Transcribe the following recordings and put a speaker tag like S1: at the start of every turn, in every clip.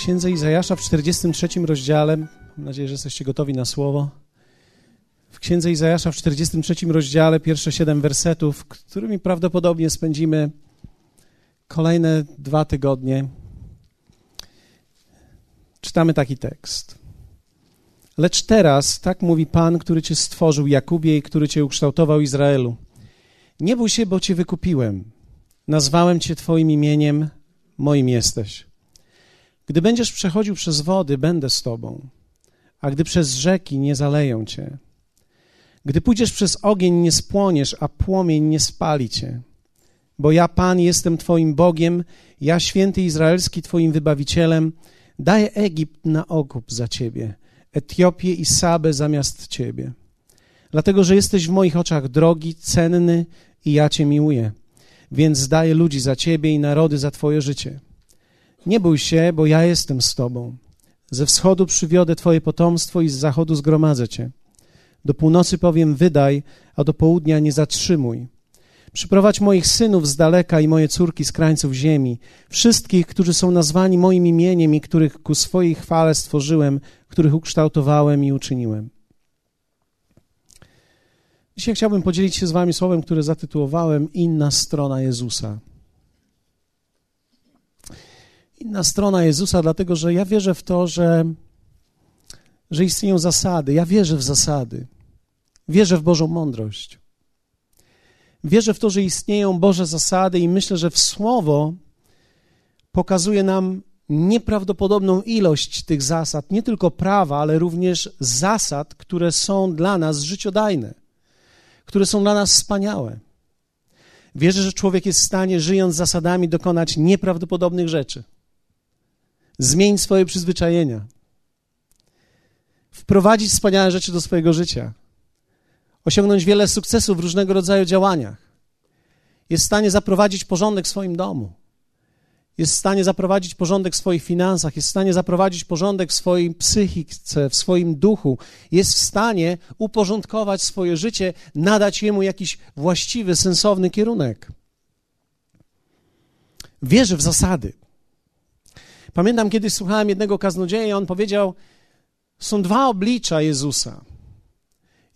S1: księdze Izajasza w 43 rozdziale, mam nadzieję, że jesteście gotowi na słowo. W księdze Izajasza w 43 rozdziale, pierwsze siedem wersetów, którymi prawdopodobnie spędzimy kolejne dwa tygodnie. Czytamy taki tekst. Lecz teraz, tak mówi Pan, który cię stworzył, Jakubie, i który cię ukształtował, Izraelu. Nie bój się, bo cię wykupiłem. Nazwałem cię Twoim imieniem, moim jesteś. Gdy będziesz przechodził przez wody, będę z Tobą, a gdy przez rzeki, nie zaleją Cię. Gdy pójdziesz przez ogień, nie spłoniesz, a płomień nie spali Cię. Bo ja, Pan, jestem Twoim Bogiem, ja, święty Izraelski, Twoim wybawicielem, daję Egipt na okup za Ciebie, Etiopię i Sabę zamiast Ciebie. Dlatego, że jesteś w moich oczach drogi, cenny i ja Cię miłuję więc daję ludzi za ciebie i narody za twoje życie. Nie bój się, bo ja jestem z tobą. Ze wschodu przywiodę twoje potomstwo i z zachodu zgromadzę cię. Do północy powiem wydaj, a do południa nie zatrzymuj. Przyprowadź moich synów z daleka i moje córki z krańców ziemi, wszystkich, którzy są nazwani moim imieniem i których ku swojej chwale stworzyłem, których ukształtowałem i uczyniłem. Dzisiaj chciałbym podzielić się z Wami słowem, które zatytułowałem Inna strona Jezusa. Inna strona Jezusa, dlatego że ja wierzę w to, że, że istnieją zasady. Ja wierzę w zasady. Wierzę w Bożą mądrość. Wierzę w to, że istnieją Boże zasady i myślę, że w Słowo pokazuje nam nieprawdopodobną ilość tych zasad, nie tylko prawa, ale również zasad, które są dla nas życiodajne które są dla nas wspaniałe. Wierzę, że człowiek jest w stanie, żyjąc zasadami, dokonać nieprawdopodobnych rzeczy. Zmień swoje przyzwyczajenia. Wprowadzić wspaniałe rzeczy do swojego życia. Osiągnąć wiele sukcesów w różnego rodzaju działaniach. Jest w stanie zaprowadzić porządek w swoim domu jest w stanie zaprowadzić porządek w swoich finansach, jest w stanie zaprowadzić porządek w swojej psychice, w swoim duchu, jest w stanie uporządkować swoje życie, nadać jemu jakiś właściwy, sensowny kierunek. Wierzę w zasady. Pamiętam, kiedyś słuchałem jednego kaznodzieja, on powiedział: Są dwa oblicza Jezusa.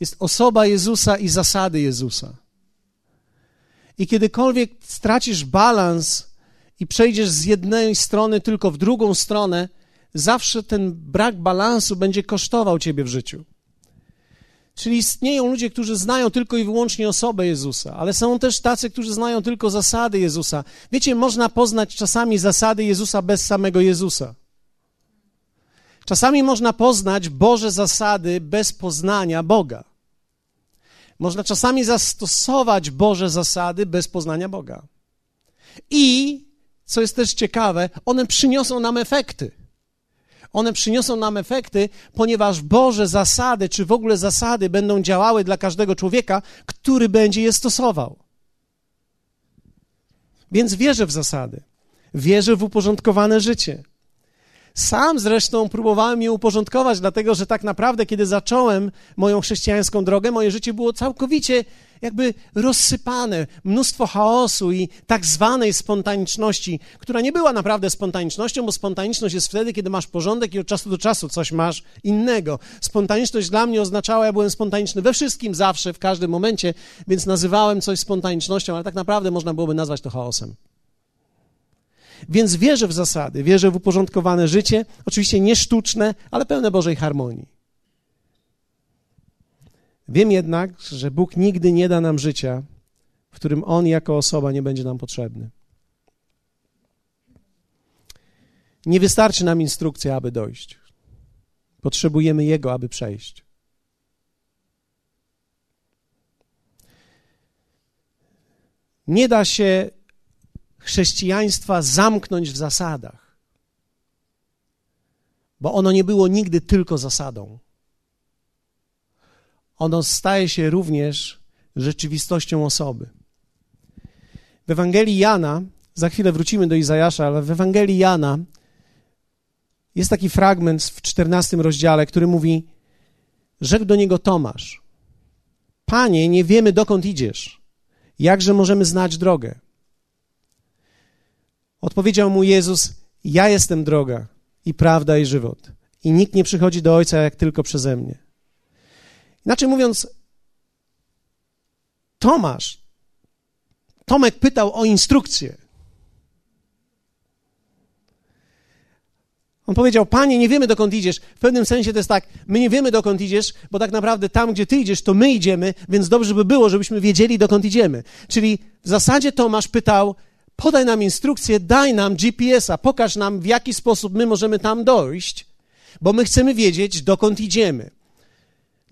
S1: Jest osoba Jezusa i zasady Jezusa. I kiedykolwiek stracisz balans i przejdziesz z jednej strony tylko w drugą stronę, zawsze ten brak balansu będzie kosztował ciebie w życiu. Czyli istnieją ludzie, którzy znają tylko i wyłącznie osobę Jezusa, ale są też tacy, którzy znają tylko zasady Jezusa. Wiecie, można poznać czasami zasady Jezusa bez samego Jezusa. Czasami można poznać Boże zasady bez poznania Boga. Można czasami zastosować Boże zasady bez poznania Boga. I co jest też ciekawe, one przyniosą nam efekty. One przyniosą nam efekty, ponieważ Boże zasady, czy w ogóle zasady będą działały dla każdego człowieka, który będzie je stosował. Więc wierzę w zasady. Wierzę w uporządkowane życie. Sam zresztą próbowałem je uporządkować, dlatego że tak naprawdę, kiedy zacząłem moją chrześcijańską drogę, moje życie było całkowicie jakby rozsypane, mnóstwo chaosu i tak zwanej spontaniczności, która nie była naprawdę spontanicznością, bo spontaniczność jest wtedy, kiedy masz porządek i od czasu do czasu coś masz innego. Spontaniczność dla mnie oznaczała, ja byłem spontaniczny we wszystkim, zawsze, w każdym momencie, więc nazywałem coś spontanicznością, ale tak naprawdę można byłoby nazwać to chaosem. Więc wierzę w zasady, wierzę w uporządkowane życie, oczywiście nie sztuczne, ale pełne Bożej harmonii. Wiem jednak, że Bóg nigdy nie da nam życia, w którym On jako osoba nie będzie nam potrzebny. Nie wystarczy nam instrukcja, aby dojść. Potrzebujemy Jego, aby przejść. Nie da się chrześcijaństwa zamknąć w zasadach, bo ono nie było nigdy tylko zasadą. Ono staje się również rzeczywistością osoby. W Ewangelii Jana, za chwilę wrócimy do Izajasza, ale w Ewangelii Jana jest taki fragment w czternastym rozdziale, który mówi: Rzekł do niego Tomasz: Panie, nie wiemy dokąd idziesz. Jakże możemy znać drogę? Odpowiedział mu Jezus: Ja jestem droga, i prawda i żywot. I nikt nie przychodzi do Ojca jak tylko przeze mnie. Inaczej mówiąc, Tomasz, Tomek pytał o instrukcję. On powiedział: Panie, nie wiemy dokąd idziesz. W pewnym sensie to jest tak: my nie wiemy dokąd idziesz, bo tak naprawdę tam, gdzie ty idziesz, to my idziemy, więc dobrze by było, żebyśmy wiedzieli dokąd idziemy. Czyli w zasadzie Tomasz pytał: podaj nam instrukcję, daj nam GPS-a, pokaż nam, w jaki sposób my możemy tam dojść, bo my chcemy wiedzieć, dokąd idziemy.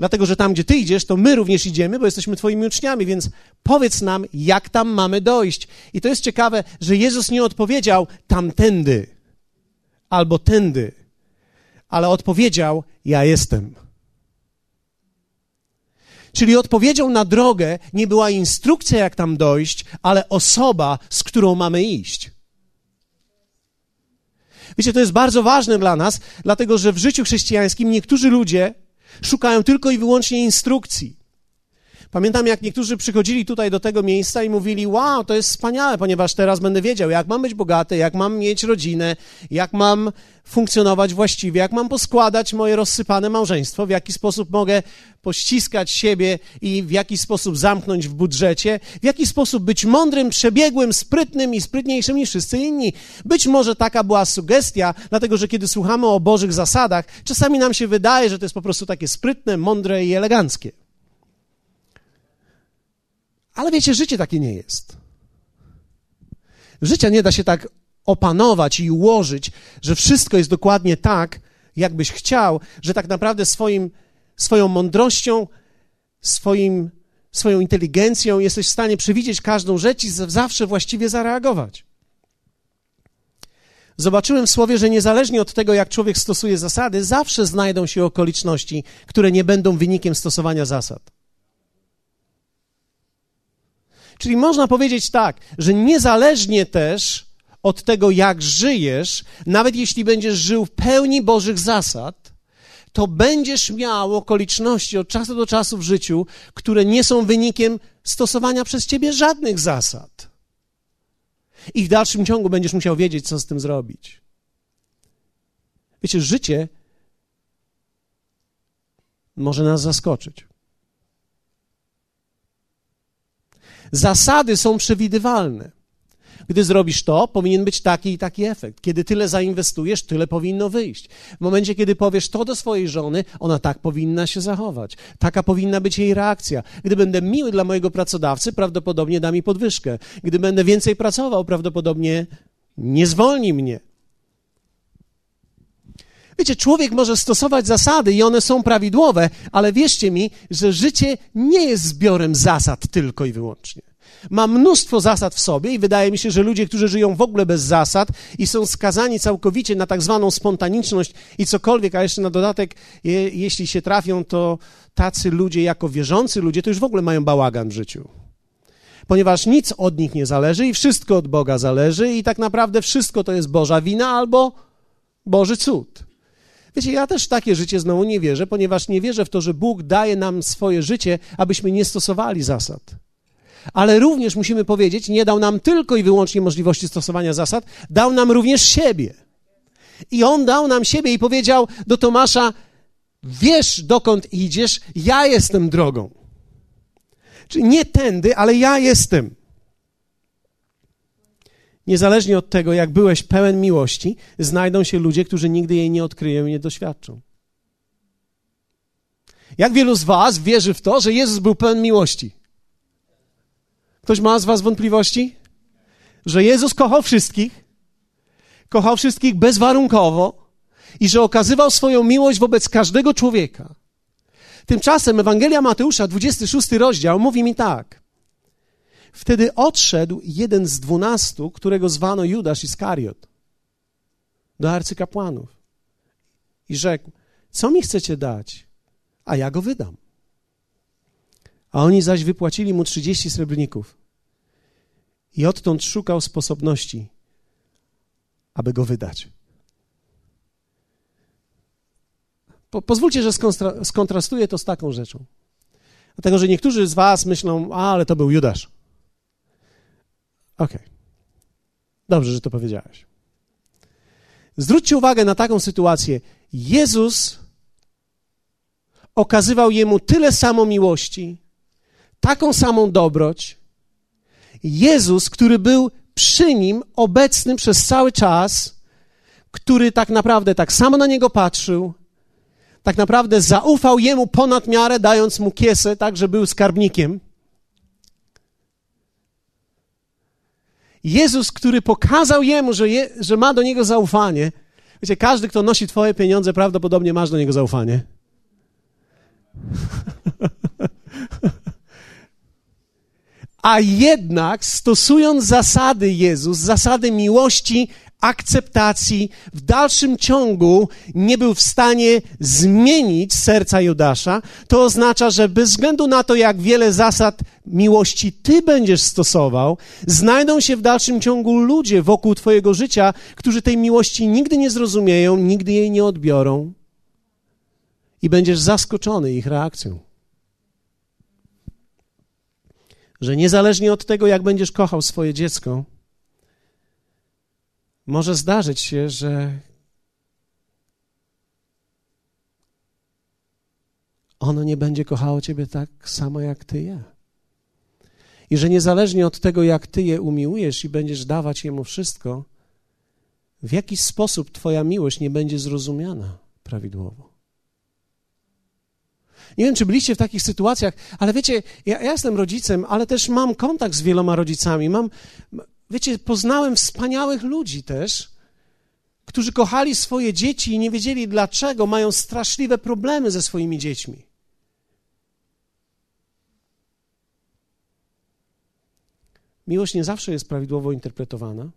S1: Dlatego, że tam, gdzie ty idziesz, to my również idziemy, bo jesteśmy twoimi uczniami, więc powiedz nam, jak tam mamy dojść. I to jest ciekawe, że Jezus nie odpowiedział tamtędy albo tędy, ale odpowiedział: Ja jestem. Czyli odpowiedzią na drogę nie była instrukcja, jak tam dojść, ale osoba, z którą mamy iść. Wiecie, to jest bardzo ważne dla nas, dlatego że w życiu chrześcijańskim niektórzy ludzie szukają tylko i wyłącznie instrukcji. Pamiętam, jak niektórzy przychodzili tutaj do tego miejsca i mówili: Wow, to jest wspaniałe, ponieważ teraz będę wiedział, jak mam być bogaty, jak mam mieć rodzinę, jak mam funkcjonować właściwie, jak mam poskładać moje rozsypane małżeństwo, w jaki sposób mogę pościskać siebie i w jaki sposób zamknąć w budżecie, w jaki sposób być mądrym, przebiegłym, sprytnym i sprytniejszym niż wszyscy inni. Być może taka była sugestia, dlatego że kiedy słuchamy o Bożych zasadach, czasami nam się wydaje, że to jest po prostu takie sprytne, mądre i eleganckie. Ale wiecie, życie takie nie jest. Życia nie da się tak opanować i ułożyć, że wszystko jest dokładnie tak, jakbyś chciał, że tak naprawdę swoim, swoją mądrością, swoim, swoją inteligencją jesteś w stanie przewidzieć każdą rzecz i zawsze właściwie zareagować. Zobaczyłem w słowie, że niezależnie od tego, jak człowiek stosuje zasady, zawsze znajdą się okoliczności, które nie będą wynikiem stosowania zasad. Czyli można powiedzieć tak, że niezależnie też od tego, jak żyjesz, nawet jeśli będziesz żył w pełni Bożych zasad, to będziesz miał okoliczności od czasu do czasu w życiu, które nie są wynikiem stosowania przez ciebie żadnych zasad. I w dalszym ciągu będziesz musiał wiedzieć, co z tym zrobić. Wiecie, życie może nas zaskoczyć. Zasady są przewidywalne. Gdy zrobisz to, powinien być taki i taki efekt. Kiedy tyle zainwestujesz, tyle powinno wyjść. W momencie, kiedy powiesz to do swojej żony, ona tak powinna się zachować. Taka powinna być jej reakcja. Gdy będę miły dla mojego pracodawcy, prawdopodobnie da mi podwyżkę. Gdy będę więcej pracował, prawdopodobnie nie zwolni mnie. Wiecie, człowiek może stosować zasady i one są prawidłowe, ale wierzcie mi, że życie nie jest zbiorem zasad tylko i wyłącznie. Ma mnóstwo zasad w sobie i wydaje mi się, że ludzie, którzy żyją w ogóle bez zasad i są skazani całkowicie na tak zwaną spontaniczność i cokolwiek, a jeszcze na dodatek, je, jeśli się trafią, to tacy ludzie jako wierzący ludzie, to już w ogóle mają bałagan w życiu ponieważ nic od nich nie zależy i wszystko od Boga zależy, i tak naprawdę wszystko to jest Boża wina albo Boży cud. Wiecie, ja też w takie życie znowu nie wierzę, ponieważ nie wierzę w to, że Bóg daje nam swoje życie, abyśmy nie stosowali zasad. Ale również musimy powiedzieć, nie dał nam tylko i wyłącznie możliwości stosowania zasad, dał nam również siebie. I On dał nam siebie i powiedział do Tomasza: Wiesz, dokąd idziesz, ja jestem drogą. Czyli nie tędy, ale ja jestem. Niezależnie od tego, jak byłeś pełen miłości, znajdą się ludzie, którzy nigdy jej nie odkryją i nie doświadczą. Jak wielu z Was wierzy w to, że Jezus był pełen miłości? Ktoś ma z Was wątpliwości? Że Jezus kochał wszystkich, kochał wszystkich bezwarunkowo i że okazywał swoją miłość wobec każdego człowieka. Tymczasem Ewangelia Mateusza, 26 rozdział, mówi mi tak. Wtedy odszedł jeden z dwunastu, którego zwano Judasz Iskariot, do arcykapłanów i rzekł: Co mi chcecie dać, a ja go wydam. A oni zaś wypłacili mu trzydzieści srebrników. I odtąd szukał sposobności, aby go wydać. Po, pozwólcie, że skontrastuję to z taką rzeczą. Dlatego, że niektórzy z Was myślą, a, ale to był Judasz. Okej. Okay. Dobrze, że to powiedziałeś. Zwróćcie uwagę na taką sytuację. Jezus okazywał jemu tyle samo miłości, taką samą dobroć. Jezus, który był przy nim, obecny przez cały czas, który tak naprawdę tak samo na niego patrzył, tak naprawdę zaufał jemu ponad miarę, dając mu kiesę, tak, że był skarbnikiem. Jezus, który pokazał jemu, że, je, że ma do niego zaufanie. Wiecie, każdy, kto nosi Twoje pieniądze, prawdopodobnie masz do niego zaufanie. A jednak, stosując zasady Jezus, zasady miłości, akceptacji, w dalszym ciągu nie był w stanie zmienić serca Judasza, to oznacza, że bez względu na to, jak wiele zasad miłości ty będziesz stosował, znajdą się w dalszym ciągu ludzie wokół twojego życia, którzy tej miłości nigdy nie zrozumieją, nigdy jej nie odbiorą i będziesz zaskoczony ich reakcją. Że niezależnie od tego, jak będziesz kochał swoje dziecko, może zdarzyć się, że ono nie będzie kochało Ciebie tak samo jak Ty je. I że niezależnie od tego, jak Ty je umiłujesz i będziesz dawać Jemu wszystko, w jakiś sposób Twoja miłość nie będzie zrozumiana prawidłowo. Nie wiem, czy byliście w takich sytuacjach, ale wiecie, ja, ja, jestem rodzicem, ale też mam kontakt z wieloma rodzicami. Mam, Wiecie, poznałem wspaniałych ludzi też, którzy kochali swoje dzieci i nie wiedzieli dlaczego, mają straszliwe problemy ze swoimi dziećmi. Miłość nie zawsze jest prawidłowo interpretowana.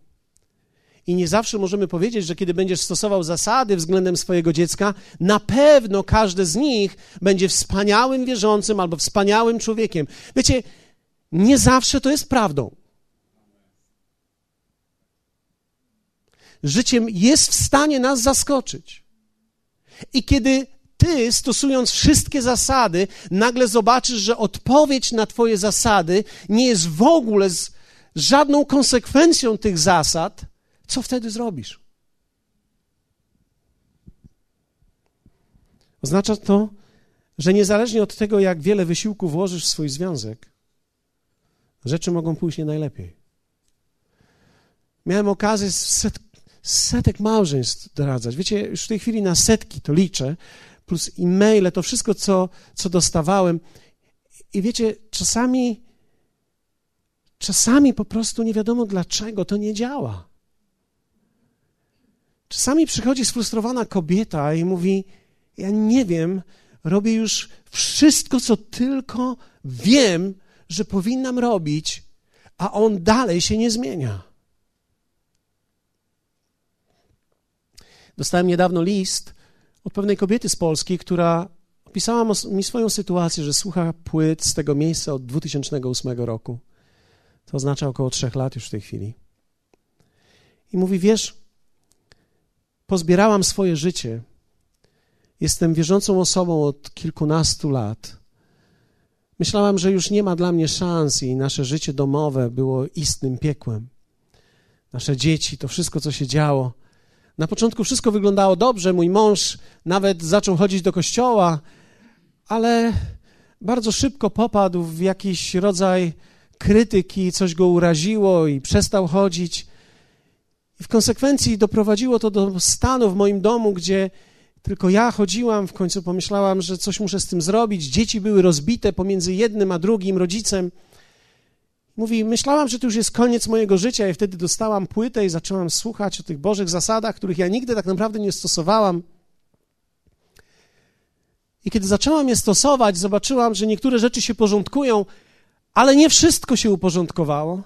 S1: I nie zawsze możemy powiedzieć, że kiedy będziesz stosował zasady względem swojego dziecka, na pewno każdy z nich będzie wspaniałym wierzącym albo wspaniałym człowiekiem. Wiecie, nie zawsze to jest prawdą. Życiem jest w stanie nas zaskoczyć. I kiedy ty, stosując wszystkie zasady, nagle zobaczysz, że odpowiedź na Twoje zasady nie jest w ogóle z żadną konsekwencją tych zasad, co wtedy zrobisz? Oznacza to, że niezależnie od tego, jak wiele wysiłku włożysz w swój związek, rzeczy mogą pójść nie najlepiej. Miałem okazję setek małżeństw doradzać. Wiecie, już w tej chwili na setki to liczę, plus e-maile, to wszystko, co, co dostawałem. I wiecie, czasami, czasami po prostu nie wiadomo dlaczego to nie działa. Czasami przychodzi sfrustrowana kobieta i mówi: Ja nie wiem, robię już wszystko, co tylko wiem, że powinnam robić, a on dalej się nie zmienia. Dostałem niedawno list od pewnej kobiety z Polski, która opisała mi swoją sytuację, że słucha płyt z tego miejsca od 2008 roku. To oznacza około trzech lat już w tej chwili. I mówi: Wiesz, pozbierałam swoje życie. Jestem wierzącą osobą od kilkunastu lat. Myślałam, że już nie ma dla mnie szans, i nasze życie domowe było istnym piekłem. Nasze dzieci, to wszystko, co się działo, na początku wszystko wyglądało dobrze, mój mąż nawet zaczął chodzić do kościoła, ale bardzo szybko popadł w jakiś rodzaj krytyki, coś go uraziło i przestał chodzić. I w konsekwencji doprowadziło to do stanu w moim domu, gdzie tylko ja chodziłam. W końcu pomyślałam, że coś muszę z tym zrobić. Dzieci były rozbite pomiędzy jednym a drugim rodzicem. Mówi, myślałam, że to już jest koniec mojego życia i wtedy dostałam płytę i zaczęłam słuchać o tych Bożych zasadach, których ja nigdy tak naprawdę nie stosowałam. I kiedy zaczęłam je stosować, zobaczyłam, że niektóre rzeczy się porządkują, ale nie wszystko się uporządkowało.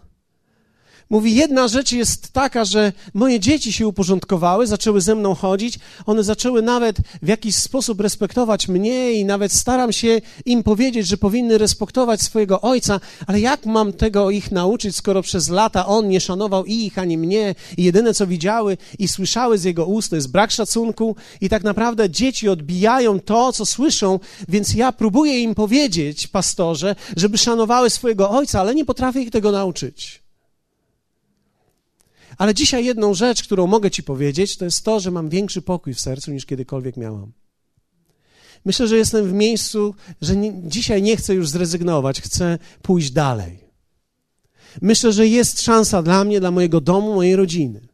S1: Mówi, jedna rzecz jest taka, że moje dzieci się uporządkowały, zaczęły ze mną chodzić, one zaczęły nawet w jakiś sposób respektować mnie i nawet staram się im powiedzieć, że powinny respektować swojego ojca, ale jak mam tego ich nauczyć, skoro przez lata on nie szanował i ich, ani mnie? I jedyne co widziały i słyszały z jego ust to jest brak szacunku. I tak naprawdę dzieci odbijają to, co słyszą, więc ja próbuję im powiedzieć, pastorze, żeby szanowały swojego ojca, ale nie potrafię ich tego nauczyć. Ale dzisiaj jedną rzecz, którą mogę Ci powiedzieć, to jest to, że mam większy pokój w sercu niż kiedykolwiek miałam. Myślę, że jestem w miejscu, że nie, dzisiaj nie chcę już zrezygnować, chcę pójść dalej. Myślę, że jest szansa dla mnie, dla mojego domu, mojej rodziny.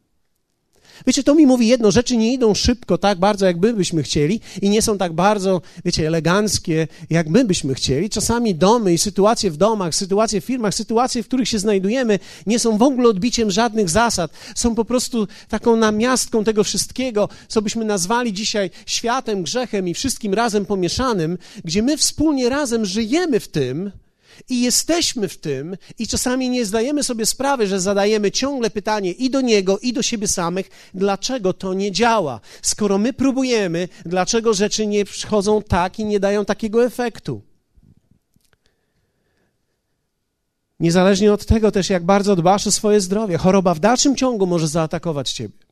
S1: Wiecie, to mi mówi jedno, rzeczy nie idą szybko tak bardzo, jak my byśmy chcieli i nie są tak bardzo, wiecie, eleganckie, jak my byśmy chcieli. Czasami domy i sytuacje w domach, sytuacje w firmach, sytuacje, w których się znajdujemy, nie są w ogóle odbiciem żadnych zasad. Są po prostu taką namiastką tego wszystkiego, co byśmy nazwali dzisiaj światem, grzechem i wszystkim razem pomieszanym, gdzie my wspólnie razem żyjemy w tym, i jesteśmy w tym, i czasami nie zdajemy sobie sprawy, że zadajemy ciągle pytanie i do Niego, i do siebie samych, dlaczego to nie działa. Skoro my próbujemy, dlaczego rzeczy nie przychodzą tak i nie dają takiego efektu. Niezależnie od tego też, jak bardzo dbasz o swoje zdrowie, choroba w dalszym ciągu może zaatakować Ciebie.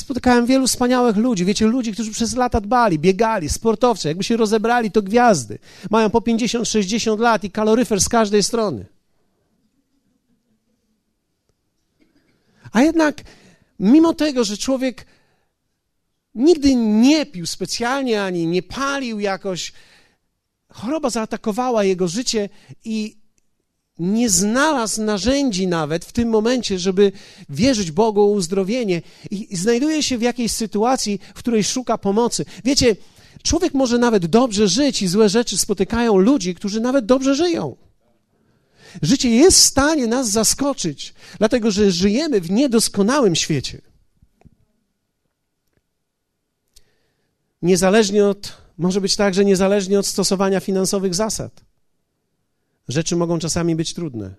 S1: Spotykałem wielu wspaniałych ludzi, wiecie, ludzi, którzy przez lata dbali, biegali, sportowcy, jakby się rozebrali, to gwiazdy. Mają po 50-60 lat i kaloryfer z każdej strony. A jednak, mimo tego, że człowiek nigdy nie pił specjalnie ani nie palił jakoś, choroba zaatakowała jego życie i nie znalazł narzędzi nawet w tym momencie, żeby wierzyć Bogu o uzdrowienie i znajduje się w jakiejś sytuacji, w której szuka pomocy. Wiecie, człowiek może nawet dobrze żyć i złe rzeczy spotykają ludzi, którzy nawet dobrze żyją. Życie jest w stanie nas zaskoczyć, dlatego że żyjemy w niedoskonałym świecie. Niezależnie od, może być tak, że niezależnie od stosowania finansowych zasad rzeczy mogą czasami być trudne.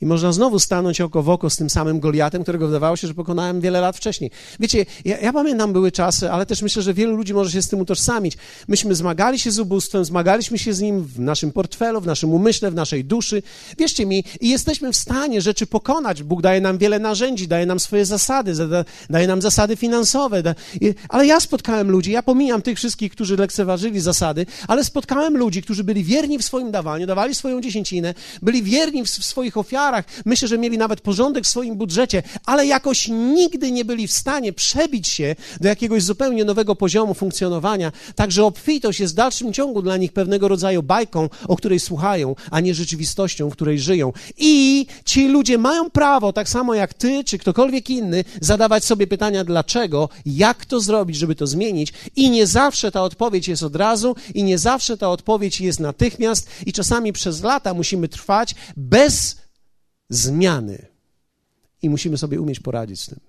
S1: I można znowu stanąć oko w oko z tym samym Goliatem, którego wydawało się, że pokonałem wiele lat wcześniej. Wiecie, ja, ja, pamiętam, były czasy, ale też myślę, że wielu ludzi może się z tym utożsamić. Myśmy zmagali się z ubóstwem, zmagaliśmy się z nim w naszym portfelu, w naszym umyśle, w naszej duszy. Wierzcie mi, i jesteśmy w stanie rzeczy pokonać. Bóg daje nam wiele narzędzi, daje nam swoje zasady, daje nam zasady finansowe. Ale ja spotkałem ludzi, ja pomijam tych wszystkich, którzy lekceważyli zasady, ale spotkałem ludzi, którzy byli wierni w swoim dawaniu, dawali swoją dziesięcinę, byli wierni w swoich ofiarach, Myślę, że mieli nawet porządek w swoim budżecie, ale jakoś nigdy nie byli w stanie przebić się do jakiegoś zupełnie nowego poziomu funkcjonowania. Także obfitość jest w dalszym ciągu dla nich pewnego rodzaju bajką, o której słuchają, a nie rzeczywistością, w której żyją. I ci ludzie mają prawo, tak samo jak ty, czy ktokolwiek inny, zadawać sobie pytania dlaczego, jak to zrobić, żeby to zmienić. I nie zawsze ta odpowiedź jest od razu, i nie zawsze ta odpowiedź jest natychmiast, i czasami przez lata musimy trwać bez zmiany. I musimy sobie umieć poradzić z tym.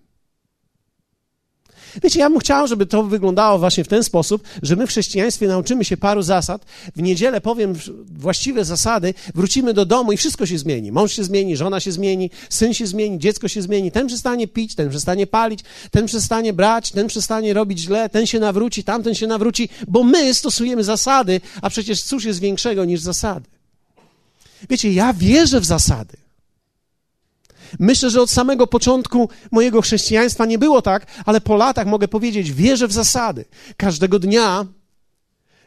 S1: Wiecie, ja bym chciał, żeby to wyglądało właśnie w ten sposób, że my w chrześcijaństwie nauczymy się paru zasad. W niedzielę powiem właściwe zasady, wrócimy do domu i wszystko się zmieni. Mąż się zmieni, żona się zmieni, syn się zmieni, dziecko się zmieni. Ten przestanie pić, ten przestanie palić, ten przestanie brać, ten przestanie robić źle, ten się nawróci, tamten się nawróci, bo my stosujemy zasady, a przecież cóż jest większego niż zasady? Wiecie, ja wierzę w zasady. Myślę, że od samego początku mojego chrześcijaństwa nie było tak, ale po latach mogę powiedzieć, wierzę w zasady. Każdego dnia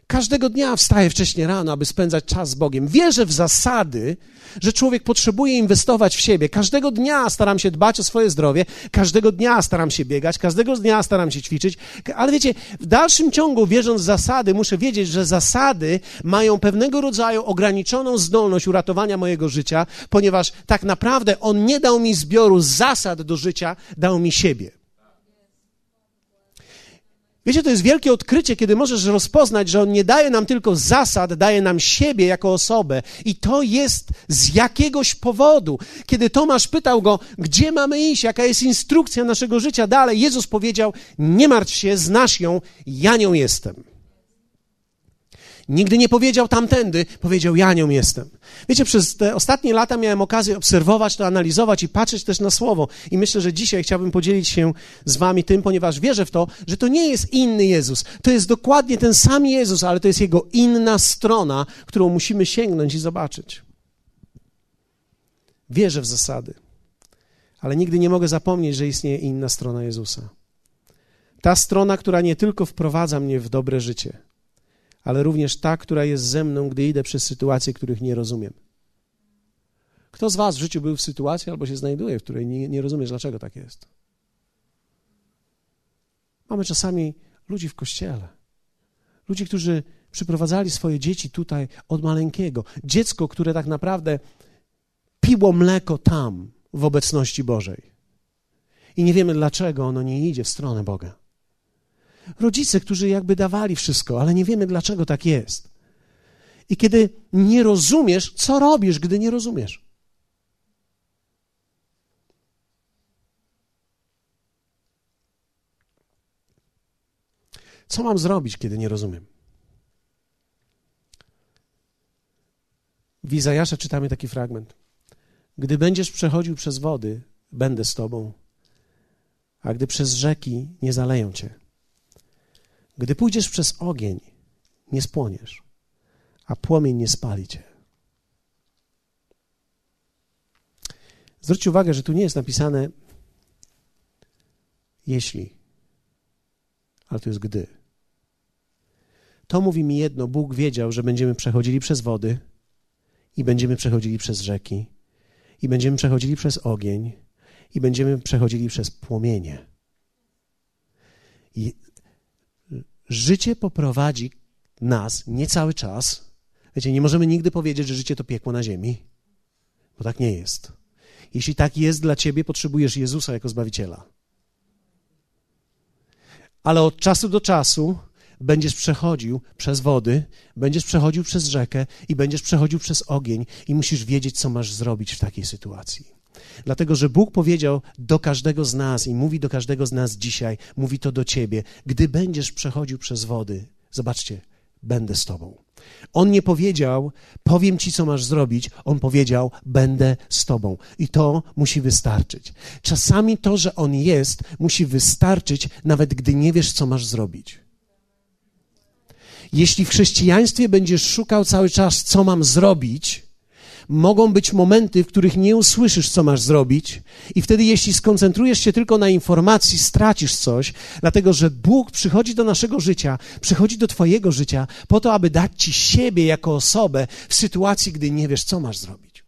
S1: Każdego dnia wstaję wcześnie rano, aby spędzać czas z Bogiem. Wierzę w zasady, że człowiek potrzebuje inwestować w siebie. Każdego dnia staram się dbać o swoje zdrowie, każdego dnia staram się biegać, każdego dnia staram się ćwiczyć. Ale wiecie, w dalszym ciągu, wierząc w zasady, muszę wiedzieć, że zasady mają pewnego rodzaju ograniczoną zdolność uratowania mojego życia, ponieważ tak naprawdę On nie dał mi zbioru zasad do życia, dał mi siebie. Wiecie, to jest wielkie odkrycie, kiedy możesz rozpoznać, że On nie daje nam tylko zasad, daje nam siebie jako osobę. I to jest z jakiegoś powodu. Kiedy Tomasz pytał go, gdzie mamy iść, jaka jest instrukcja naszego życia dalej, Jezus powiedział: Nie martw się, znasz ją, ja nią jestem. Nigdy nie powiedział tamtędy, powiedział ja nią jestem. Wiecie, przez te ostatnie lata miałem okazję obserwować to, analizować i patrzeć też na słowo. I myślę, że dzisiaj chciałbym podzielić się z wami tym, ponieważ wierzę w to, że to nie jest inny Jezus. To jest dokładnie ten sam Jezus, ale to jest jego inna strona, którą musimy sięgnąć i zobaczyć. Wierzę w zasady, ale nigdy nie mogę zapomnieć, że istnieje inna strona Jezusa. Ta strona, która nie tylko wprowadza mnie w dobre życie, ale również ta, która jest ze mną, gdy idę przez sytuacje, których nie rozumiem, Kto z Was w życiu był w sytuacji albo się znajduje, w której nie, nie rozumiesz, dlaczego tak jest? Mamy czasami ludzi w kościele, ludzi, którzy przyprowadzali swoje dzieci tutaj od maleńkiego. Dziecko, które tak naprawdę piło mleko tam, w obecności Bożej. I nie wiemy, dlaczego ono nie idzie w stronę Boga. Rodzice, którzy jakby dawali wszystko, ale nie wiemy, dlaczego tak jest. I kiedy nie rozumiesz, co robisz, gdy nie rozumiesz? Co mam zrobić, kiedy nie rozumiem? W Izajasza czytamy taki fragment. Gdy będziesz przechodził przez wody, będę z tobą, a gdy przez rzeki, nie zaleją cię. Gdy pójdziesz przez ogień, nie spłoniesz, a płomień nie spali cię. Zwróćcie uwagę, że tu nie jest napisane jeśli, ale tu jest gdy. To mówi mi jedno: Bóg wiedział, że będziemy przechodzili przez wody i będziemy przechodzili przez rzeki i będziemy przechodzili przez ogień i będziemy przechodzili przez płomienie. I życie poprowadzi nas nie cały czas. Wiecie, nie możemy nigdy powiedzieć, że życie to piekło na ziemi, bo tak nie jest. Jeśli tak jest dla ciebie, potrzebujesz Jezusa jako Zbawiciela. Ale od czasu do czasu będziesz przechodził przez wody, będziesz przechodził przez rzekę i będziesz przechodził przez ogień i musisz wiedzieć, co masz zrobić w takiej sytuacji. Dlatego, że Bóg powiedział do każdego z nas i mówi do każdego z nas dzisiaj, mówi to do ciebie, gdy będziesz przechodził przez wody, zobaczcie, będę z tobą. On nie powiedział, powiem ci, co masz zrobić. On powiedział, będę z tobą. I to musi wystarczyć. Czasami to, że on jest, musi wystarczyć, nawet gdy nie wiesz, co masz zrobić. Jeśli w chrześcijaństwie będziesz szukał cały czas, co mam zrobić, mogą być momenty, w których nie usłyszysz, co masz zrobić, i wtedy, jeśli skoncentrujesz się tylko na informacji, stracisz coś, dlatego że Bóg przychodzi do naszego życia, przychodzi do Twojego życia po to, aby dać Ci siebie jako osobę w sytuacji, gdy nie wiesz, co masz zrobić.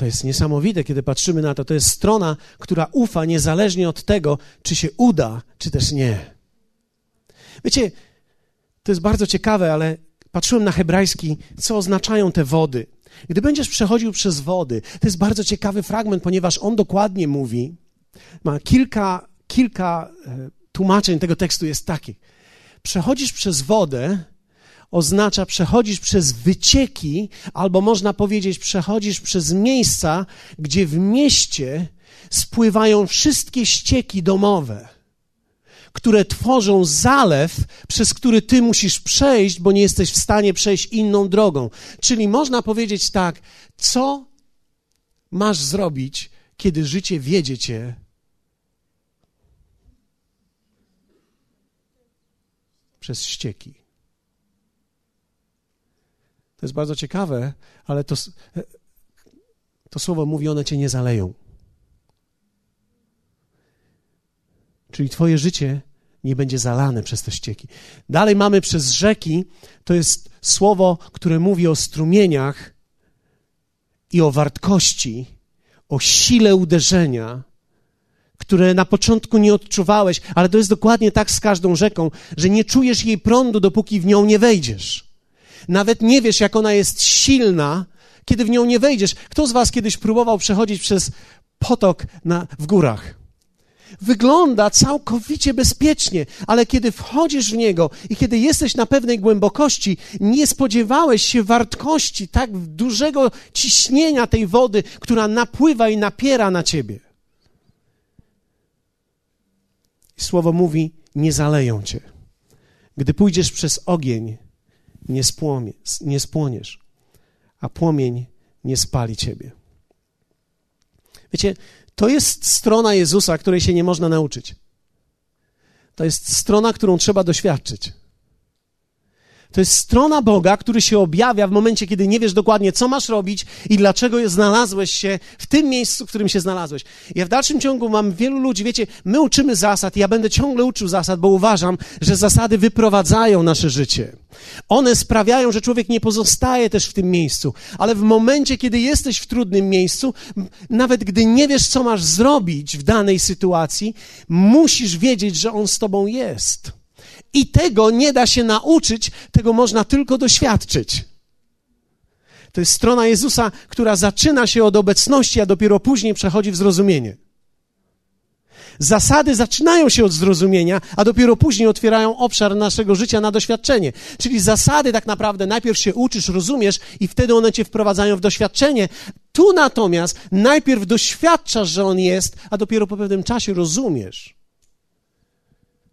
S1: To jest niesamowite, kiedy patrzymy na to. To jest strona, która ufa niezależnie od tego, czy się uda, czy też nie. Wiecie, to jest bardzo ciekawe, ale patrzyłem na hebrajski, co oznaczają te wody. Gdy będziesz przechodził przez wody, to jest bardzo ciekawy fragment, ponieważ on dokładnie mówi, ma kilka, kilka e, tłumaczeń tego tekstu jest takich. Przechodzisz przez wodę, oznacza przechodzisz przez wycieki, albo można powiedzieć, przechodzisz przez miejsca, gdzie w mieście spływają wszystkie ścieki domowe, które tworzą zalew, przez który ty musisz przejść, bo nie jesteś w stanie przejść inną drogą. Czyli można powiedzieć tak, co masz zrobić, kiedy życie wiedzie cię przez ścieki. To jest bardzo ciekawe, ale to, to słowo mówi, one cię nie zaleją. Czyli twoje życie nie będzie zalane przez te ścieki. Dalej mamy przez rzeki, to jest słowo, które mówi o strumieniach i o wartkości, o sile uderzenia, które na początku nie odczuwałeś, ale to jest dokładnie tak z każdą rzeką, że nie czujesz jej prądu, dopóki w nią nie wejdziesz. Nawet nie wiesz, jak ona jest silna, kiedy w nią nie wejdziesz. Kto z Was kiedyś próbował przechodzić przez potok na, w górach? Wygląda całkowicie bezpiecznie, ale kiedy wchodzisz w niego i kiedy jesteś na pewnej głębokości, nie spodziewałeś się wartkości tak dużego ciśnienia tej wody, która napływa i napiera na ciebie. Słowo mówi: Nie zaleją cię. Gdy pójdziesz przez ogień, nie, spłomie, nie spłoniesz, a płomień nie spali ciebie. Wiecie, to jest strona Jezusa, której się nie można nauczyć. To jest strona, którą trzeba doświadczyć. To jest strona Boga, który się objawia w momencie, kiedy nie wiesz dokładnie, co masz robić i dlaczego znalazłeś się w tym miejscu, w którym się znalazłeś. Ja w dalszym ciągu mam wielu ludzi, wiecie, my uczymy zasad i ja będę ciągle uczył zasad, bo uważam, że zasady wyprowadzają nasze życie. One sprawiają, że człowiek nie pozostaje też w tym miejscu, ale w momencie, kiedy jesteś w trudnym miejscu, nawet gdy nie wiesz, co masz zrobić w danej sytuacji, musisz wiedzieć, że On z tobą jest. I tego nie da się nauczyć, tego można tylko doświadczyć. To jest strona Jezusa, która zaczyna się od obecności, a dopiero później przechodzi w zrozumienie. Zasady zaczynają się od zrozumienia, a dopiero później otwierają obszar naszego życia na doświadczenie. Czyli zasady tak naprawdę najpierw się uczysz, rozumiesz i wtedy one cię wprowadzają w doświadczenie. Tu natomiast najpierw doświadczasz, że on jest, a dopiero po pewnym czasie rozumiesz.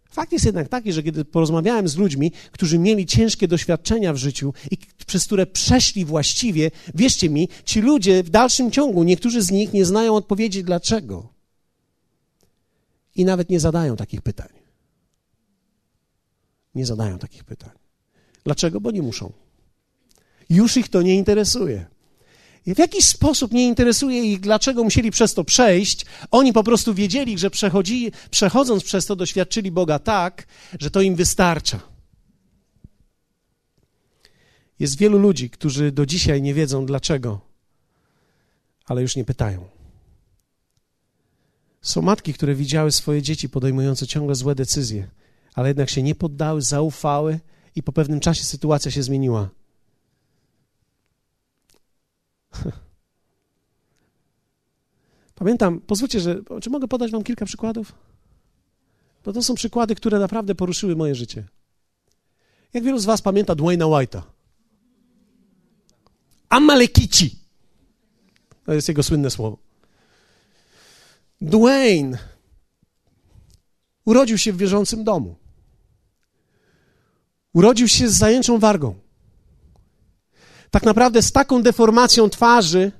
S1: Fakt jest jednak taki, że kiedy porozmawiałem z ludźmi, którzy mieli ciężkie doświadczenia w życiu i przez które przeszli właściwie, wierzcie mi, ci ludzie w dalszym ciągu, niektórzy z nich nie znają odpowiedzi dlaczego. I nawet nie zadają takich pytań. Nie zadają takich pytań. Dlaczego? Bo nie muszą. Już ich to nie interesuje. W jakiś sposób nie interesuje ich, dlaczego musieli przez to przejść. Oni po prostu wiedzieli, że przechodzi, przechodząc przez to doświadczyli Boga tak, że to im wystarcza. Jest wielu ludzi, którzy do dzisiaj nie wiedzą dlaczego, ale już nie pytają. Są matki, które widziały swoje dzieci podejmujące ciągle złe decyzje, ale jednak się nie poddały, zaufały i po pewnym czasie sytuacja się zmieniła. Pamiętam, pozwólcie, że. Czy mogę podać Wam kilka przykładów? Bo to są przykłady, które naprawdę poruszyły moje życie. Jak wielu z Was pamięta Dwayna White'a? Amalekici. To jest jego słynne słowo. Dwayne urodził się w wierzącym domu. Urodził się z zajęczą wargą tak naprawdę z taką deformacją twarzy,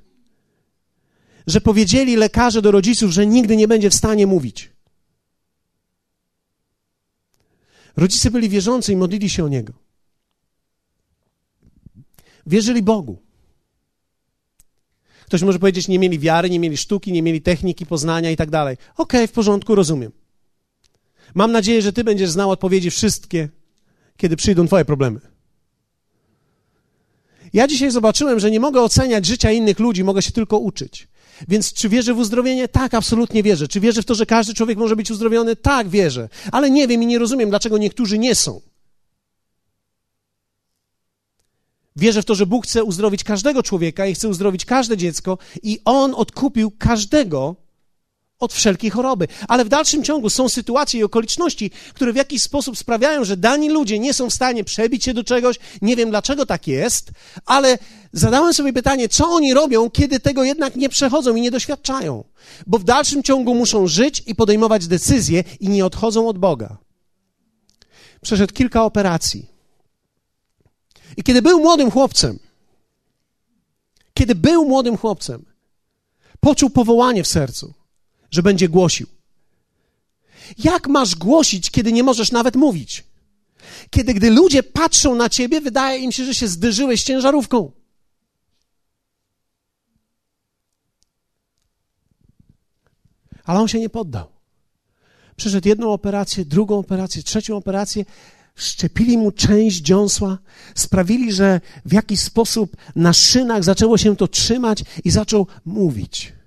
S1: że powiedzieli lekarze do rodziców, że nigdy nie będzie w stanie mówić. Rodzice byli wierzący i modlili się o niego. Wierzyli Bogu. Ktoś może powiedzieć, nie mieli wiary, nie mieli sztuki, nie mieli techniki poznania i tak dalej. Okej, w porządku, rozumiem. Mam nadzieję, że Ty będziesz znał odpowiedzi wszystkie, kiedy przyjdą Twoje problemy. Ja dzisiaj zobaczyłem, że nie mogę oceniać życia innych ludzi, mogę się tylko uczyć. Więc czy wierzę w uzdrowienie? Tak, absolutnie wierzę. Czy wierzę w to, że każdy człowiek może być uzdrowiony? Tak, wierzę. Ale nie wiem i nie rozumiem, dlaczego niektórzy nie są. Wierzę w to, że Bóg chce uzdrowić każdego człowieka i chce uzdrowić każde dziecko, i On odkupił każdego od wszelkiej choroby. Ale w dalszym ciągu są sytuacje i okoliczności, które w jakiś sposób sprawiają, że dani ludzie nie są w stanie przebić się do czegoś. Nie wiem dlaczego tak jest, ale zadałem sobie pytanie, co oni robią, kiedy tego jednak nie przechodzą i nie doświadczają. Bo w dalszym ciągu muszą żyć i podejmować decyzje i nie odchodzą od Boga. Przeszedł kilka operacji. I kiedy był młodym chłopcem, kiedy był młodym chłopcem, poczuł powołanie w sercu że będzie głosił. Jak masz głosić, kiedy nie możesz nawet mówić? Kiedy gdy ludzie patrzą na ciebie, wydaje im się, że się zderzyłeś ciężarówką. Ale on się nie poddał. Przeszedł jedną operację, drugą operację, trzecią operację. Szczepili mu część dziąsła, sprawili, że w jakiś sposób na szynach zaczęło się to trzymać i zaczął mówić.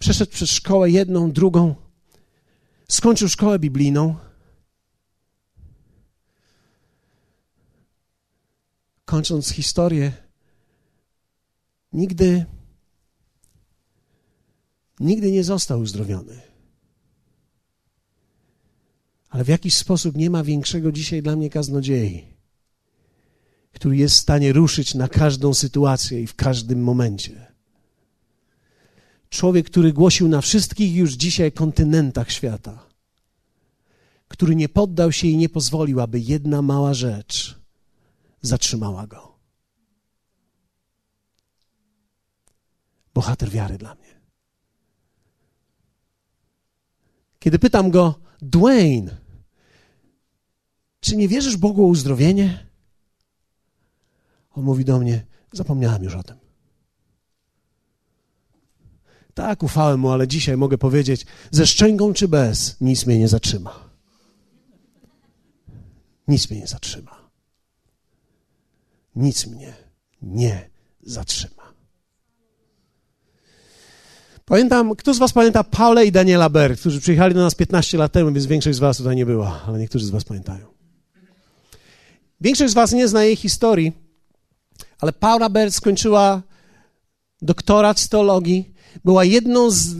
S1: Przeszedł przez szkołę jedną, drugą. Skończył szkołę biblijną. Kończąc historię, nigdy, nigdy nie został uzdrowiony. Ale w jakiś sposób nie ma większego dzisiaj dla mnie kaznodziei, który jest w stanie ruszyć na każdą sytuację i w każdym momencie. Człowiek, który głosił na wszystkich już dzisiaj kontynentach świata, który nie poddał się i nie pozwolił, aby jedna mała rzecz zatrzymała go. Bohater wiary dla mnie. Kiedy pytam go, Dwayne, czy nie wierzysz Bogu o uzdrowienie?
S2: On mówi do mnie: Zapomniałem już o tym. Tak, ufałem mu, ale dzisiaj mogę powiedzieć: ze szczęką czy bez, nic mnie nie zatrzyma. Nic mnie nie zatrzyma. Nic mnie nie zatrzyma. Pamiętam, kto z Was pamięta Paulę i Daniela Berg, którzy przyjechali do nas 15 lat temu, więc większość z Was tutaj nie była, ale niektórzy z Was pamiętają. Większość z Was nie zna jej historii, ale Paula Berg skończyła doktorat z teologii, była jedną z,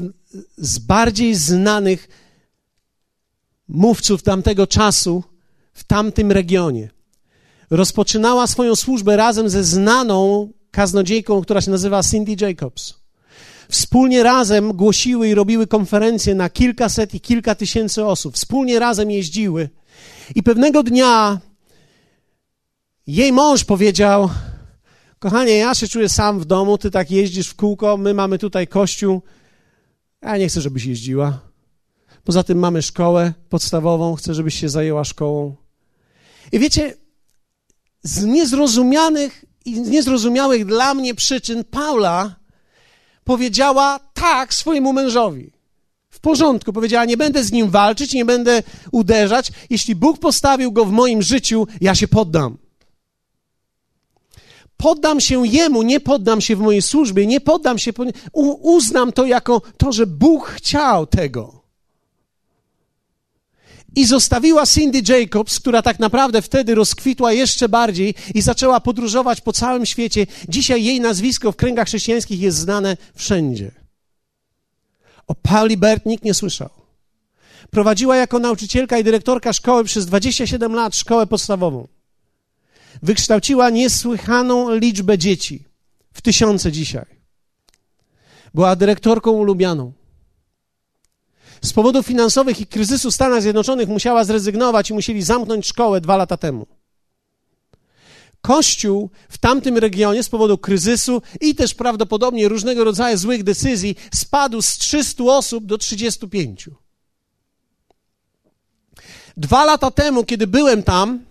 S2: z bardziej znanych mówców tamtego czasu w tamtym regionie. Rozpoczynała swoją służbę razem ze znaną kaznodziejką, która się nazywa Cindy Jacobs. Wspólnie razem głosiły i robiły konferencje na kilkaset i kilka tysięcy osób. Wspólnie razem jeździły. I pewnego dnia jej mąż powiedział: Kochanie, ja się czuję sam w domu, ty tak jeździsz w kółko, my mamy tutaj kościół. Ja nie chcę, żebyś jeździła. Poza tym mamy szkołę podstawową, chcę, żebyś się zajęła szkołą. I wiecie, z niezrozumianych i niezrozumiałych dla mnie przyczyn Paula powiedziała tak swojemu mężowi. W porządku, powiedziała: Nie będę z nim walczyć, nie będę uderzać. Jeśli Bóg postawił go w moim życiu, ja się poddam. Poddam się Jemu, nie poddam się w mojej służbie, nie poddam się, uznam to jako to, że Bóg chciał tego. I zostawiła Cindy Jacobs, która tak naprawdę wtedy rozkwitła jeszcze bardziej i zaczęła podróżować po całym świecie. Dzisiaj jej nazwisko w kręgach chrześcijańskich jest znane wszędzie. O Pauli Bert nikt nie słyszał. Prowadziła jako nauczycielka i dyrektorka szkoły przez 27 lat szkołę podstawową. Wykształciła niesłychaną liczbę dzieci, w tysiące dzisiaj. Była dyrektorką ulubianą. Z powodów finansowych i kryzysu Stanów Zjednoczonych musiała zrezygnować i musieli zamknąć szkołę dwa lata temu. Kościół w tamtym regionie z powodu kryzysu i też prawdopodobnie różnego rodzaju złych decyzji spadł z 300 osób do 35. Dwa lata temu, kiedy byłem tam,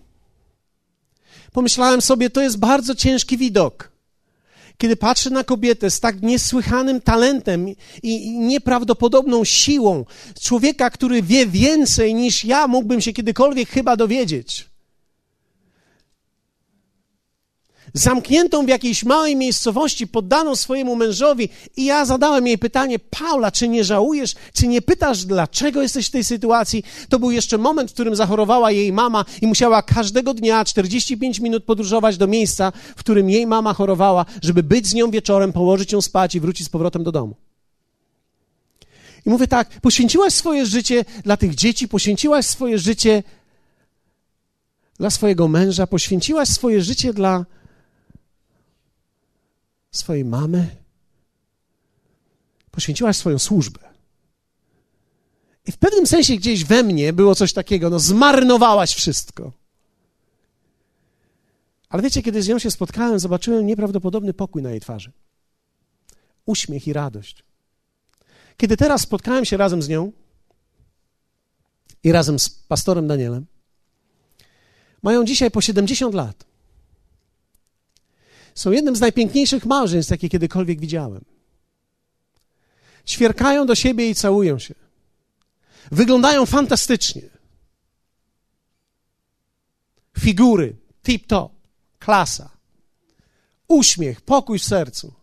S2: pomyślałem sobie, to jest bardzo ciężki widok. Kiedy patrzę na kobietę z tak niesłychanym talentem i nieprawdopodobną siłą, człowieka, który wie więcej niż ja mógłbym się kiedykolwiek chyba dowiedzieć. Zamkniętą w jakiejś małej miejscowości, poddaną swojemu mężowi. I ja zadałem jej pytanie: Paula, czy nie żałujesz, czy nie pytasz, dlaczego jesteś w tej sytuacji? To był jeszcze moment, w którym zachorowała jej mama i musiała każdego dnia 45 minut podróżować do miejsca, w którym jej mama chorowała, żeby być z nią wieczorem, położyć ją spać i wrócić z powrotem do domu. I mówię tak: poświęciłaś swoje życie dla tych dzieci, poświęciłaś swoje życie dla swojego męża, poświęciłaś swoje życie dla swojej mamy, poświęciłaś swoją służbę. I w pewnym sensie gdzieś we mnie było coś takiego, no zmarnowałaś wszystko. Ale wiecie, kiedy z nią się spotkałem, zobaczyłem nieprawdopodobny pokój na jej twarzy. Uśmiech i radość. Kiedy teraz spotkałem się razem z nią i razem z pastorem Danielem, mają dzisiaj po 70 lat są jednym z najpiękniejszych małżeństw, jakie kiedykolwiek widziałem. Ćwierkają do siebie i całują się. Wyglądają fantastycznie. Figury, tip-top, klasa. Uśmiech, pokój w sercu.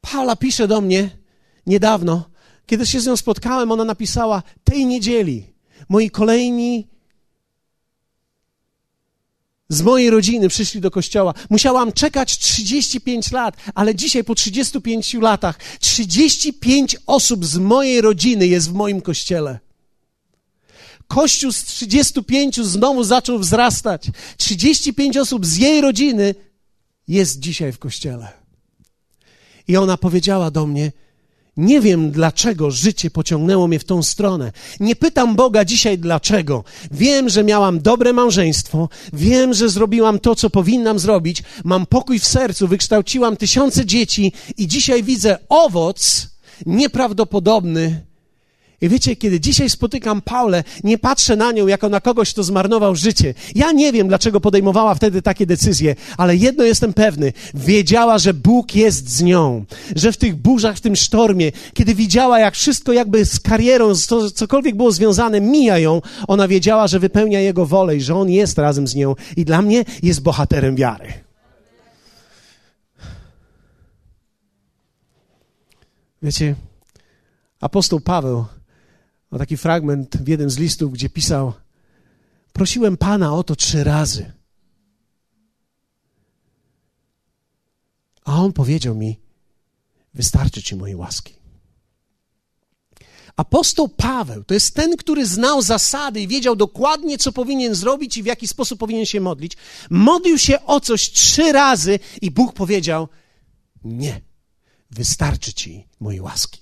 S2: Paula pisze do mnie niedawno, kiedy się z nią spotkałem, ona napisała: Tej niedzieli moi kolejni z mojej rodziny przyszli do kościoła. Musiałam czekać 35 lat, ale dzisiaj po 35 latach 35 osób z mojej rodziny jest w moim kościele. Kościół z 35 znowu zaczął wzrastać. 35 osób z jej rodziny jest dzisiaj w kościele. I ona powiedziała do mnie: nie wiem, dlaczego życie pociągnęło mnie w tą stronę. Nie pytam Boga dzisiaj dlaczego. Wiem, że miałam dobre małżeństwo, wiem, że zrobiłam to, co powinnam zrobić, mam pokój w sercu, wykształciłam tysiące dzieci i dzisiaj widzę owoc nieprawdopodobny. I wiecie, kiedy dzisiaj spotykam Paulę, nie patrzę na nią jako na kogoś, kto zmarnował życie. Ja nie wiem, dlaczego podejmowała wtedy takie decyzje, ale jedno jestem pewny. Wiedziała, że Bóg jest z nią. Że w tych burzach, w tym sztormie, kiedy widziała, jak wszystko jakby z karierą, z to, cokolwiek było związane, mija ją, ona wiedziała, że wypełnia Jego wolę i że On jest razem z nią. I dla mnie jest bohaterem wiary. Wiecie, apostoł Paweł ma taki fragment w jednym z listów, gdzie pisał: Prosiłem Pana o to trzy razy. A on powiedział mi: Wystarczy ci mojej łaski. Apostoł Paweł to jest ten, który znał zasady i wiedział dokładnie, co powinien zrobić i w jaki sposób powinien się modlić. Modlił się o coś trzy razy i Bóg powiedział: Nie, wystarczy ci mojej łaski.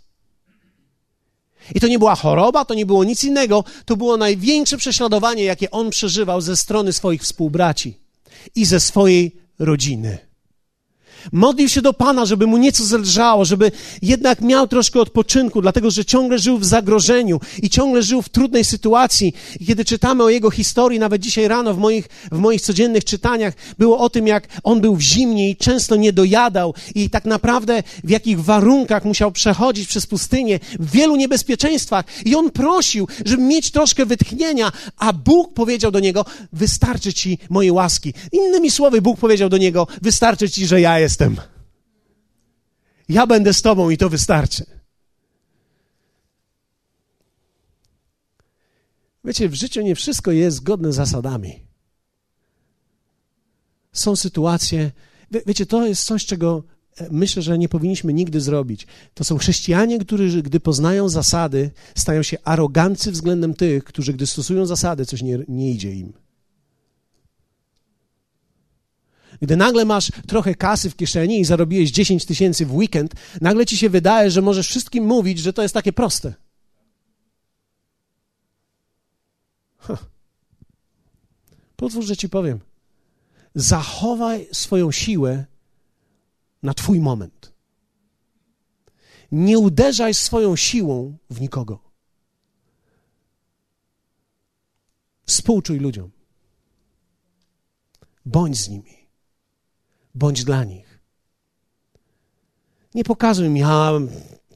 S2: I to nie była choroba, to nie było nic innego, to było największe prześladowanie, jakie on przeżywał ze strony swoich współbraci i ze swojej rodziny. Modlił się do Pana, żeby mu nieco zelżało, żeby jednak miał troszkę odpoczynku, dlatego że ciągle żył w zagrożeniu i ciągle żył w trudnej sytuacji. I kiedy czytamy o jego historii, nawet dzisiaj rano w moich, w moich codziennych czytaniach, było o tym, jak on był w zimnie i często nie dojadał i tak naprawdę w jakich warunkach musiał przechodzić przez pustynię, w wielu niebezpieczeństwach. I on prosił, żeby mieć troszkę wytchnienia, a Bóg powiedział do niego, wystarczy ci mojej łaski. Innymi słowy, Bóg powiedział do niego, wystarczy ci, że ja jestem jestem. Ja będę z Tobą i to wystarczy. Wiecie, w życiu nie wszystko jest zgodne z zasadami. Są sytuacje, wie, wiecie, to jest coś, czego e, myślę, że nie powinniśmy nigdy zrobić. To są chrześcijanie, którzy, gdy poznają zasady, stają się arogancy względem tych, którzy, gdy stosują zasady, coś nie, nie idzie im. Gdy nagle masz trochę kasy w kieszeni i zarobiłeś 10 tysięcy w weekend, nagle ci się wydaje, że możesz wszystkim mówić, że to jest takie proste. Huh. Pozwól, że ci powiem. Zachowaj swoją siłę na Twój moment. Nie uderzaj swoją siłą w nikogo. Współczuj ludziom. Bądź z nimi bądź dla nich. Nie pokazuj mi, ja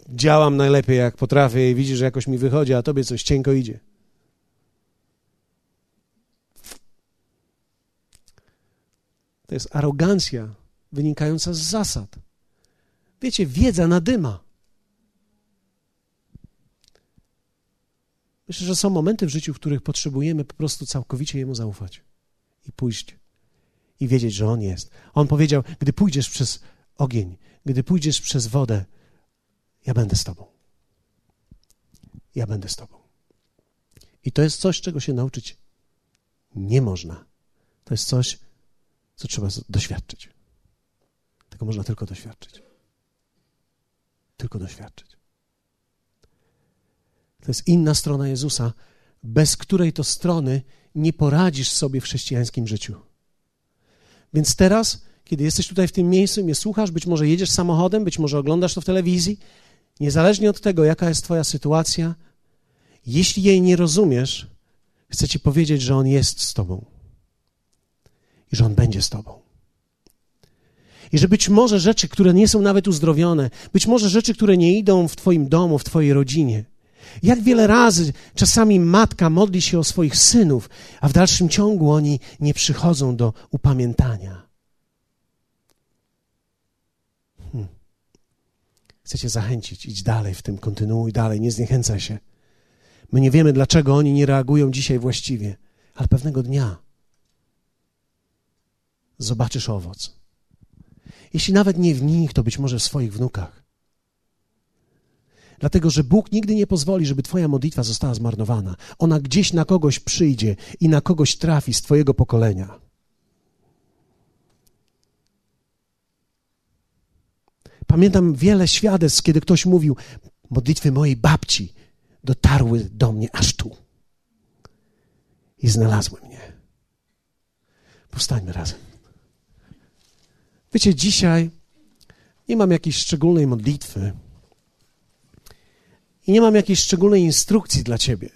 S2: działam najlepiej jak potrafię i widzisz, że jakoś mi wychodzi, a tobie coś cienko idzie. To jest arogancja wynikająca z zasad. Wiecie, wiedza nadyma. Myślę, że są momenty w życiu, w których potrzebujemy po prostu całkowicie Jemu zaufać i pójść i wiedzieć, że On jest. On powiedział: Gdy pójdziesz przez ogień, gdy pójdziesz przez wodę, ja będę z Tobą. Ja będę z Tobą. I to jest coś, czego się nauczyć nie można. To jest coś, co trzeba doświadczyć. Tego można tylko doświadczyć. Tylko doświadczyć. To jest inna strona Jezusa, bez której to strony nie poradzisz sobie w chrześcijańskim życiu. Więc teraz, kiedy jesteś tutaj w tym miejscu mnie słuchasz, być może jedziesz samochodem, być może oglądasz to w telewizji, niezależnie od tego, jaka jest Twoja sytuacja, jeśli jej nie rozumiesz, chcę Ci powiedzieć, że On jest z Tobą i że On będzie z Tobą. I że być może rzeczy, które nie są nawet uzdrowione, być może rzeczy, które nie idą w Twoim domu, w Twojej rodzinie, jak wiele razy czasami matka modli się o swoich synów, a w dalszym ciągu oni nie przychodzą do upamiętania. Hmm. Chcę cię zachęcić, idź dalej w tym, kontynuuj dalej, nie zniechęcaj się. My nie wiemy, dlaczego oni nie reagują dzisiaj właściwie, ale pewnego dnia zobaczysz owoc. Jeśli nawet nie w nich, to być może w swoich wnukach. Dlatego, że Bóg nigdy nie pozwoli, żeby Twoja modlitwa została zmarnowana. Ona gdzieś na kogoś przyjdzie i na kogoś trafi z Twojego pokolenia. Pamiętam wiele świadectw, kiedy ktoś mówił: Modlitwy mojej babci dotarły do mnie aż tu i znalazły mnie. Powstańmy razem. Wiecie, dzisiaj nie mam jakiejś szczególnej modlitwy I nie mam jakiejś szczególnej instrukcji dla ciebie.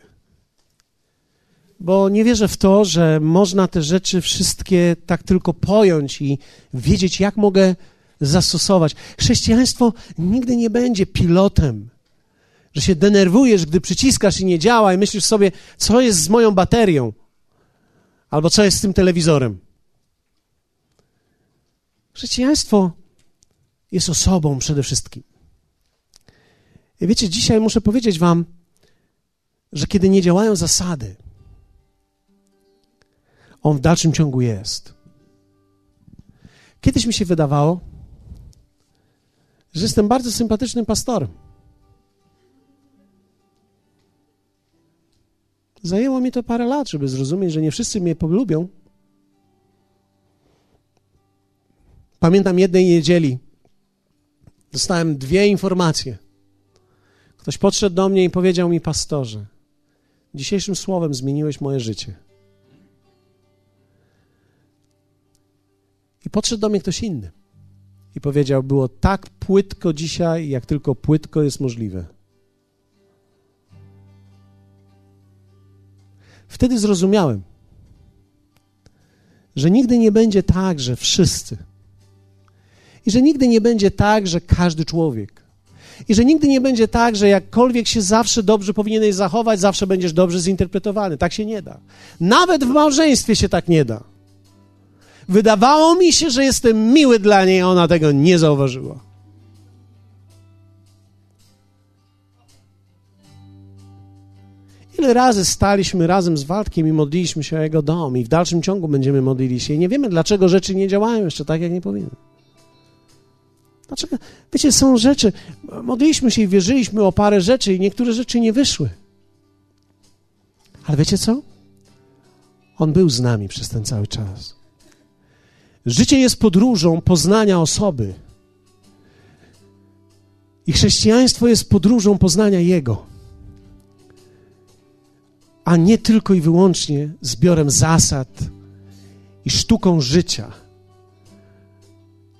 S2: Bo nie wierzę w to, że można te rzeczy wszystkie tak tylko pojąć i wiedzieć, jak mogę zastosować. Chrześcijaństwo nigdy nie będzie pilotem, że się denerwujesz, gdy przyciskasz i nie działa, i myślisz sobie, co jest z moją baterią, albo co jest z tym telewizorem. Chrześcijaństwo jest osobą przede wszystkim. I wiecie, dzisiaj muszę powiedzieć Wam, że kiedy nie działają zasady, on w dalszym ciągu jest. Kiedyś mi się wydawało, że jestem bardzo sympatycznym pastorem. Zajęło mi to parę lat, żeby zrozumieć, że nie wszyscy mnie polubią. Pamiętam jednej niedzieli. Dostałem dwie informacje. Ktoś podszedł do mnie i powiedział mi, pastorze, dzisiejszym słowem zmieniłeś moje życie. I podszedł do mnie ktoś inny i powiedział: Było tak płytko dzisiaj, jak tylko płytko jest możliwe. Wtedy zrozumiałem, że nigdy nie będzie tak, że wszyscy, i że nigdy nie będzie tak, że każdy człowiek, i że nigdy nie będzie tak, że jakkolwiek się zawsze dobrze powinieneś zachować, zawsze będziesz dobrze zinterpretowany. Tak się nie da. Nawet w małżeństwie się tak nie da. Wydawało mi się, że jestem miły dla niej, a ona tego nie zauważyła. Ile razy staliśmy razem z Waldkiem i modliliśmy się o jego dom i w dalszym ciągu będziemy modlili się i nie wiemy, dlaczego rzeczy nie działają jeszcze tak, jak nie powinny. Dlaczego? Wiecie, są rzeczy, modliliśmy się i wierzyliśmy o parę rzeczy i niektóre rzeczy nie wyszły. Ale wiecie co? On był z nami przez ten cały czas. Życie jest podróżą poznania osoby. I chrześcijaństwo jest podróżą poznania Jego, a nie tylko i wyłącznie zbiorem zasad i sztuką życia,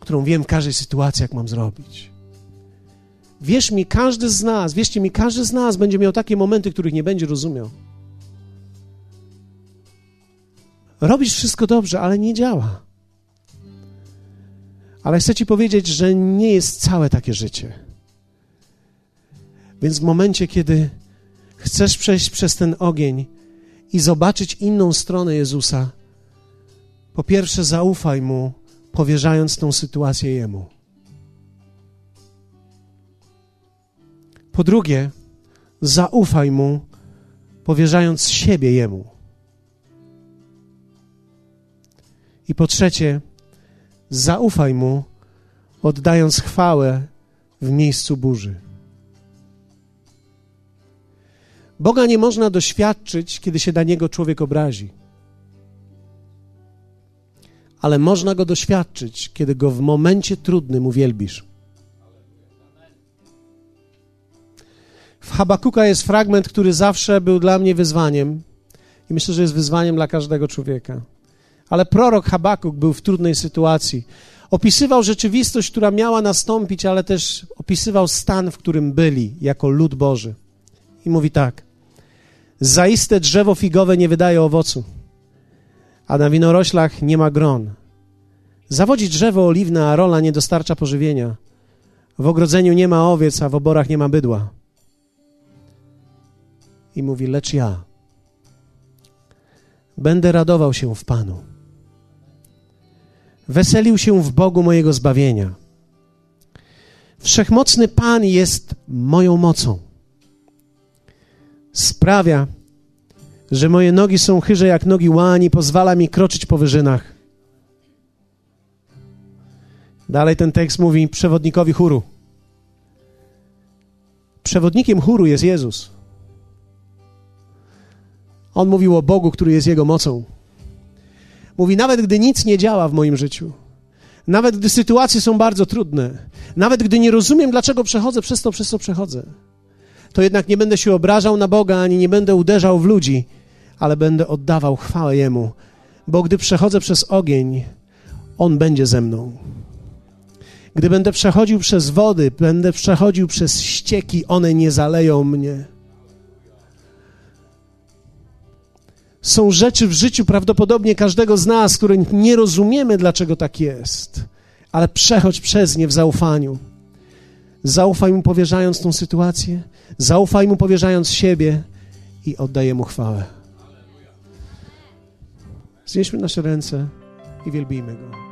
S2: którą wiem w każdej sytuacji, jak mam zrobić. Wierz mi, każdy z nas, wierzcie mi, każdy z nas będzie miał takie momenty, których nie będzie rozumiał. Robisz wszystko dobrze, ale nie działa. Ale chcę Ci powiedzieć, że nie jest całe takie życie. Więc w momencie, kiedy chcesz przejść przez ten ogień i zobaczyć inną stronę Jezusa, po pierwsze zaufaj Mu, powierzając tą sytuację Jemu. Po drugie, zaufaj Mu, powierzając siebie Jemu. I po trzecie, Zaufaj Mu, oddając chwałę w miejscu burzy. Boga nie można doświadczyć, kiedy się na Niego człowiek obrazi. Ale można Go doświadczyć, kiedy Go w momencie trudnym uwielbisz. W Habakuka jest fragment, który zawsze był dla mnie wyzwaniem i myślę, że jest wyzwaniem dla każdego człowieka. Ale prorok Habakuk był w trudnej sytuacji. Opisywał rzeczywistość, która miała nastąpić, ale też opisywał stan, w którym byli jako lud Boży. I mówi tak: Zaiste drzewo figowe nie wydaje owocu, a na winoroślach nie ma gron. Zawodzi drzewo oliwne, a rola nie dostarcza pożywienia. W ogrodzeniu nie ma owiec, a w oborach nie ma bydła. I mówi: Lecz ja będę radował się w Panu weselił się w Bogu mojego zbawienia. Wszechmocny Pan jest moją mocą. Sprawia, że moje nogi są chyże jak nogi łani, pozwala mi kroczyć po wyżynach. Dalej ten tekst mówi przewodnikowi chóru. Przewodnikiem chóru jest Jezus. On mówił o Bogu, który jest Jego mocą. Mówi, nawet gdy nic nie działa w moim życiu, nawet gdy sytuacje są bardzo trudne, nawet gdy nie rozumiem, dlaczego przechodzę przez to, przez co przechodzę, to jednak nie będę się obrażał na Boga, ani nie będę uderzał w ludzi, ale będę oddawał chwałę Jemu, bo gdy przechodzę przez ogień, On będzie ze mną. Gdy będę przechodził przez wody, będę przechodził przez ścieki, one nie zaleją mnie. Są rzeczy w życiu prawdopodobnie każdego z nas, które nie rozumiemy, dlaczego tak jest, ale przechodź przez nie w zaufaniu. Zaufaj mu, powierzając tą sytuację, zaufaj mu, powierzając siebie i oddaj mu chwałę. Znieśmy nasze ręce i wielbijmy go.